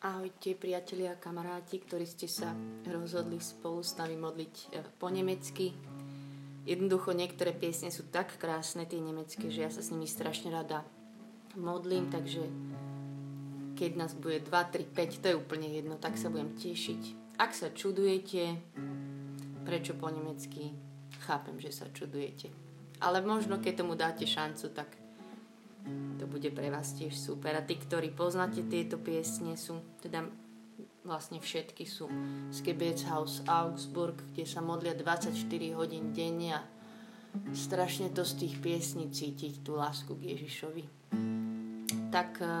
Ahojte priatelia a kamaráti, ktorí ste sa rozhodli spolu s nami modliť e, po nemecky. Jednoducho niektoré piesne sú tak krásne, tie nemecké, že ja sa s nimi strašne rada modlím, takže keď nás bude 2, 3, 5, to je úplne jedno, tak sa budem tešiť. Ak sa čudujete, prečo po nemecky, chápem, že sa čudujete. Ale možno, keď tomu dáte šancu, tak bude pre vás tiež super. A tí, ktorí poznáte tieto piesne, sú teda vlastne všetky sú z Gebetshaus Augsburg, kde sa modlia 24 hodín denne a strašne to z tých piesní cítiť tú lásku k Ježišovi. Tak eh,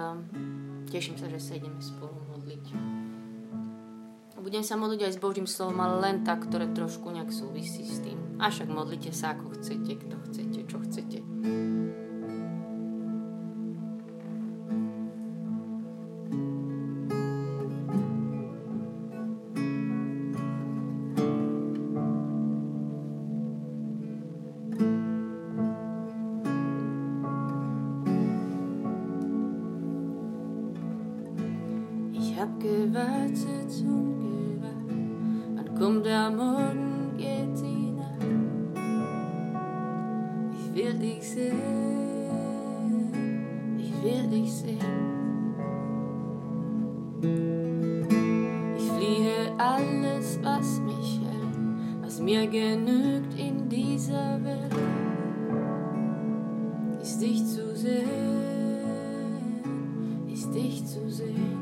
teším sa, že sa ideme spolu modliť. Budem sa modliť aj s Božím slovom, ale len tak, ktoré trošku nejak súvisí s tým. A však modlite sa ako chcete, kto chcete, čo chcete. mir genügt in dieser Welt, ist dich zu sehen, ist dich zu sehen.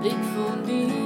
Blick von dir.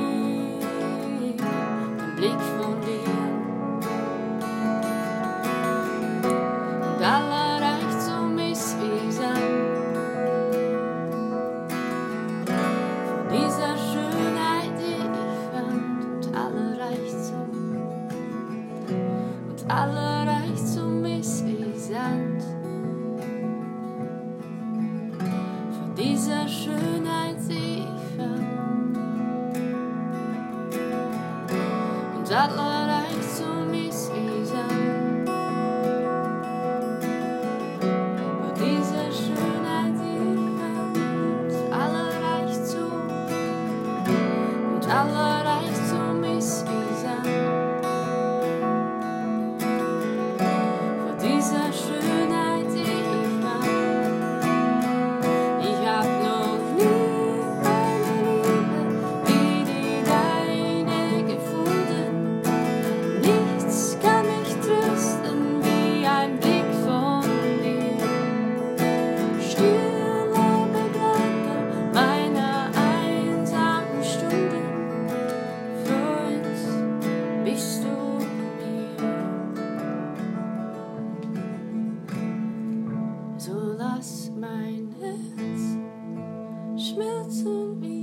melts on me.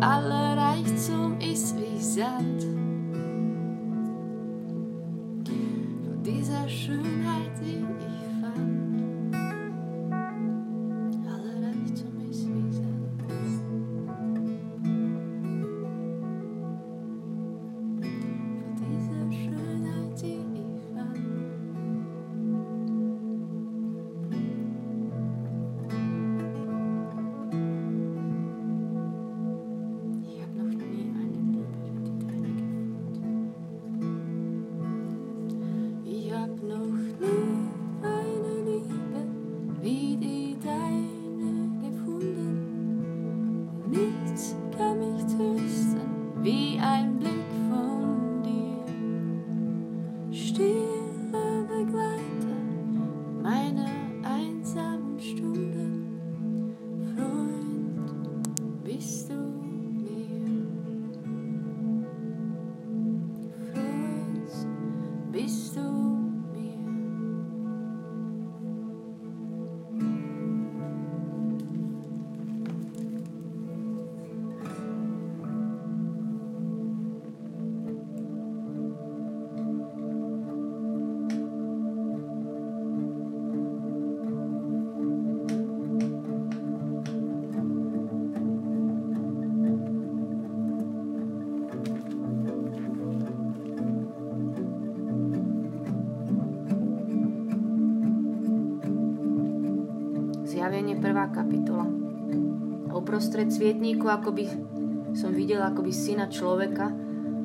das aller Reichtum ist wie Sand. Nur dieser schöne uprostred svietníku, by som videla akoby syna človeka,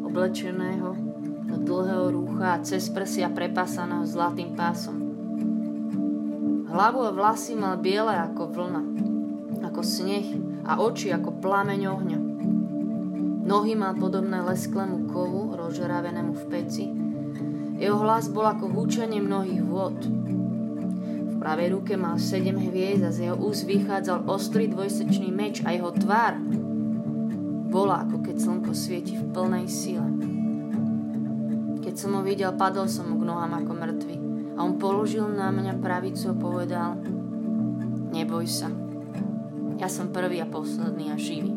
oblečeného do dlhého rúcha a cez prsia prepasaného zlatým pásom. Hlavu a vlasy mal biele ako vlna, ako sneh a oči ako plameň ohňa. Nohy mal podobné lesklému kovu, rozžeravenému v peci. Jeho hlas bol ako húčanie mnohých vôd, pravej ruke mal sedem hviezd a z jeho úst vychádzal ostrý dvojsečný meč a jeho tvár bola ako keď slnko svieti v plnej sile. Keď som ho videl, padol som mu k nohám ako mŕtvy a on položil na mňa pravicu a povedal Neboj sa, ja som prvý a posledný a živý.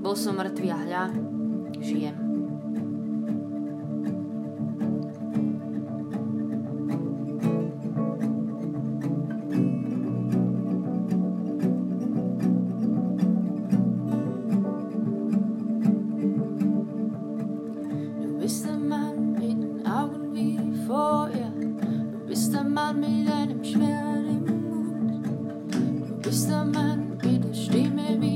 Bol som mŕtvy a hľa, žijem. be the stream maybe.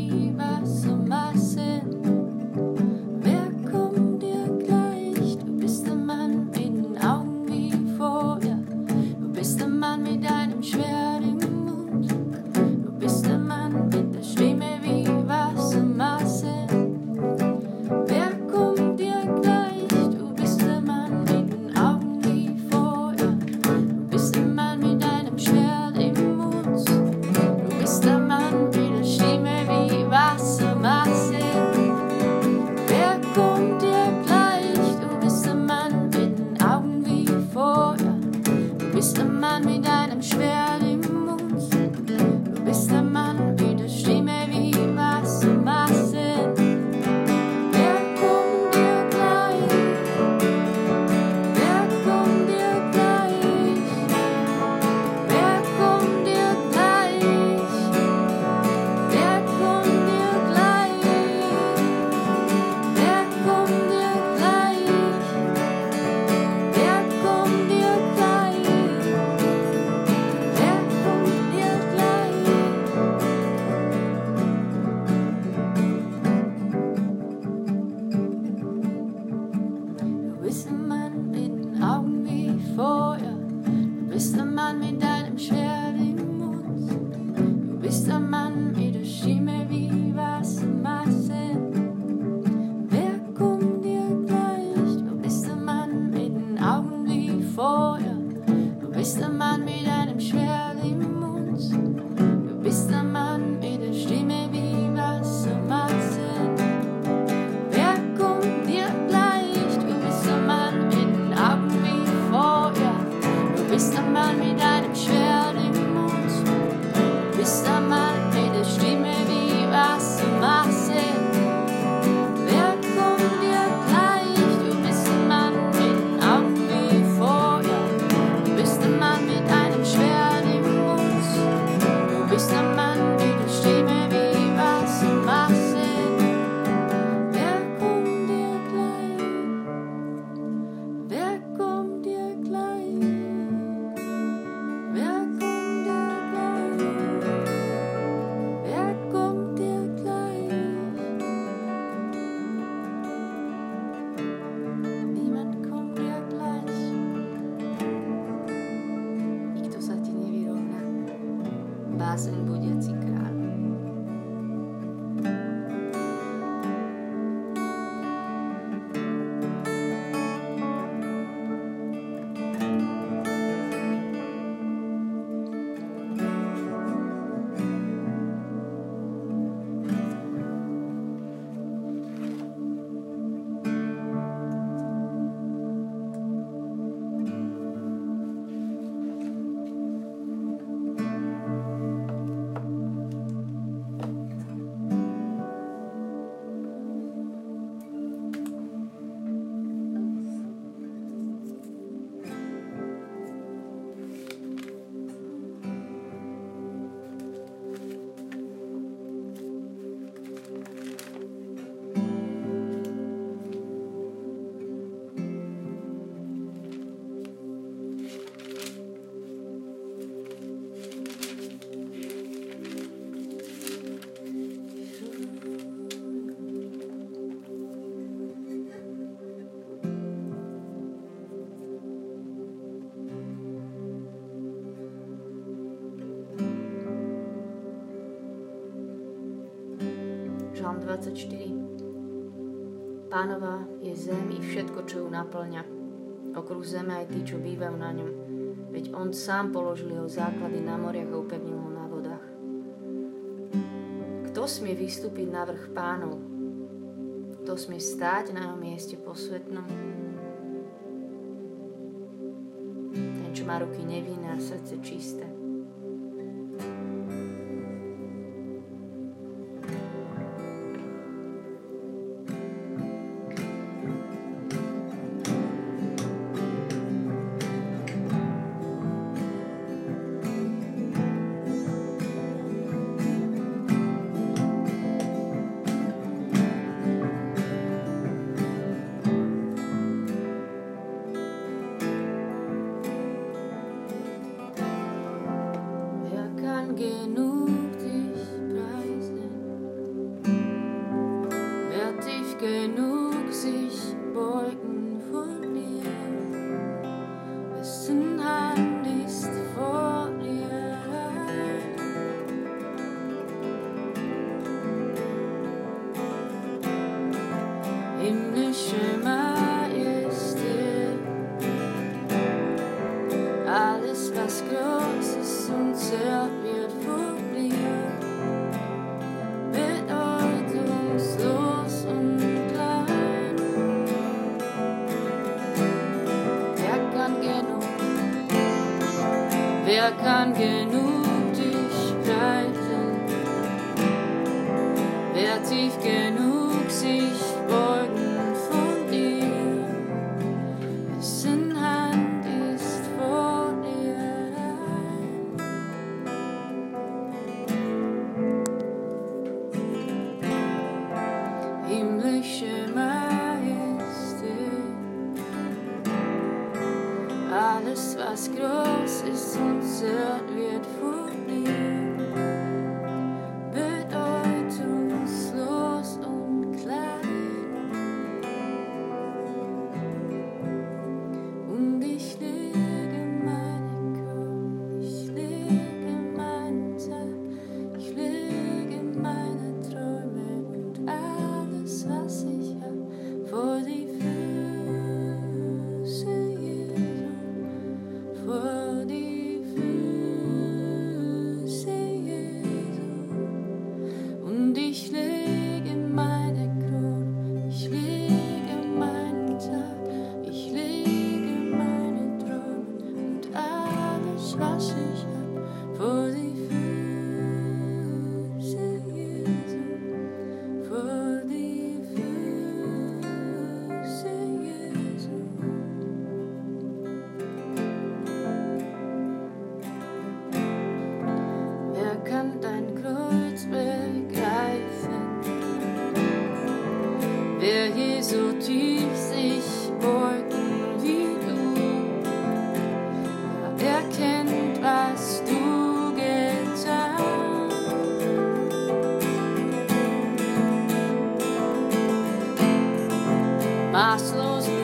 24. Pánova je zem i všetko, čo ju naplňa. Okruh zeme aj tí, čo bývajú na ňom. Veď on sám položil jeho základy na moriach a upevnil ho na vodách. Kto smie vystúpiť na vrch pánov? Kto smie stáť na jeho mieste posvetnom? Ten, čo má ruky nevinné a srdce čisté himmlische Majestät. Alles, was groß und zählt, wird von dir. Bedeutungslos und klein. Wer kann genug? Wer kann genug? las is so ser I you.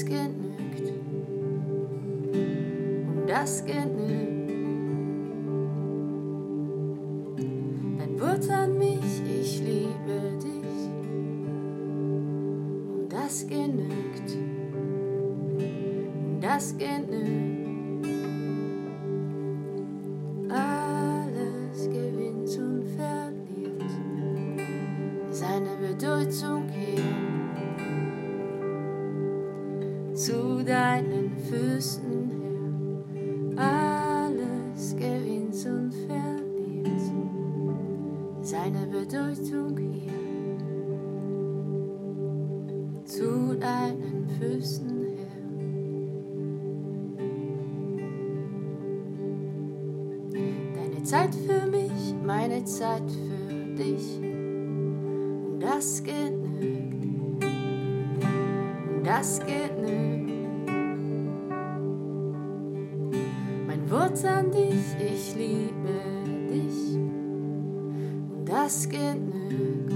das genügt. Und das genügt. zu deinen Füßen her. Alles gewinnt und verliert seine Bedeutung hier. Zu deinen Füßen her. Zeit für mich, meine Zeit für dich. Und das geht das geht nicht. Mein Wort an dich, ich liebe dich. Und das geht nicht.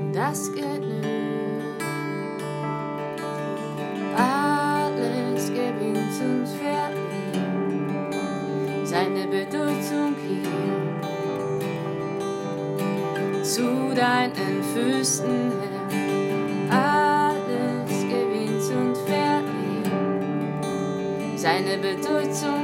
Und das geht nicht. Alles gewinnt und verliert. Seine Bedeutung hier. Zu deinen Füßen hin. seine Bedeutung.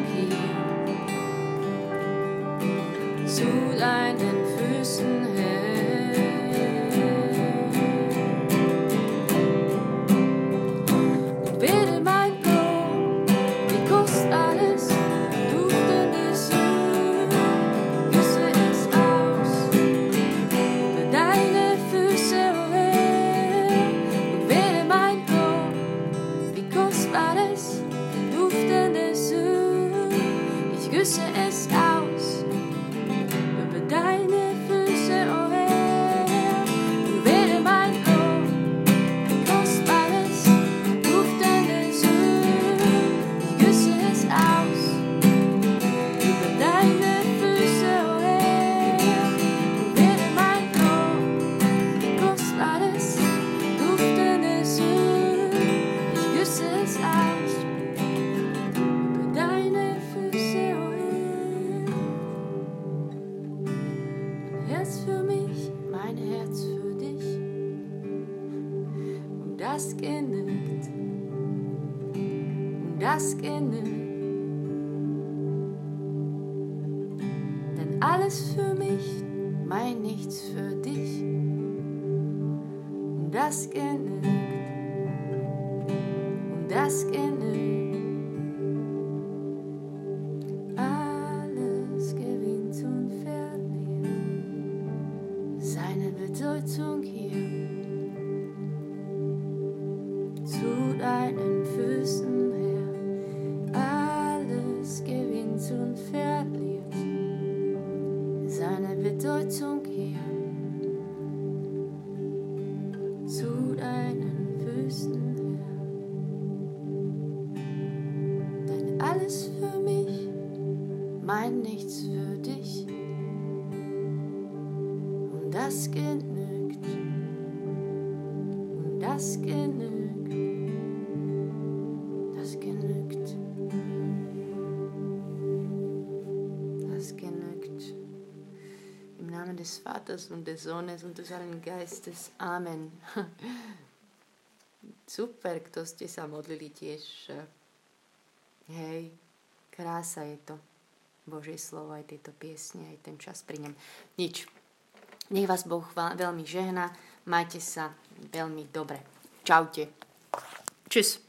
Glaskinne. Denn alles für mich, mein Nichts für dich. Und das genügt. Und das genügt. alles für mich, mein Nichts für dich. Und das genügt, und das genügt, das genügt, das genügt. Im Namen des Vaters und des Sohnes und des Heiligen Geistes. Amen. Super, ktoś ste sa modlili tiež Hej, krása je to. Božie slovo, aj tieto piesne, aj ten čas pri ňom. Nič. Nech vás Boh veľmi žehna. Majte sa veľmi dobre. Čaute. Čus.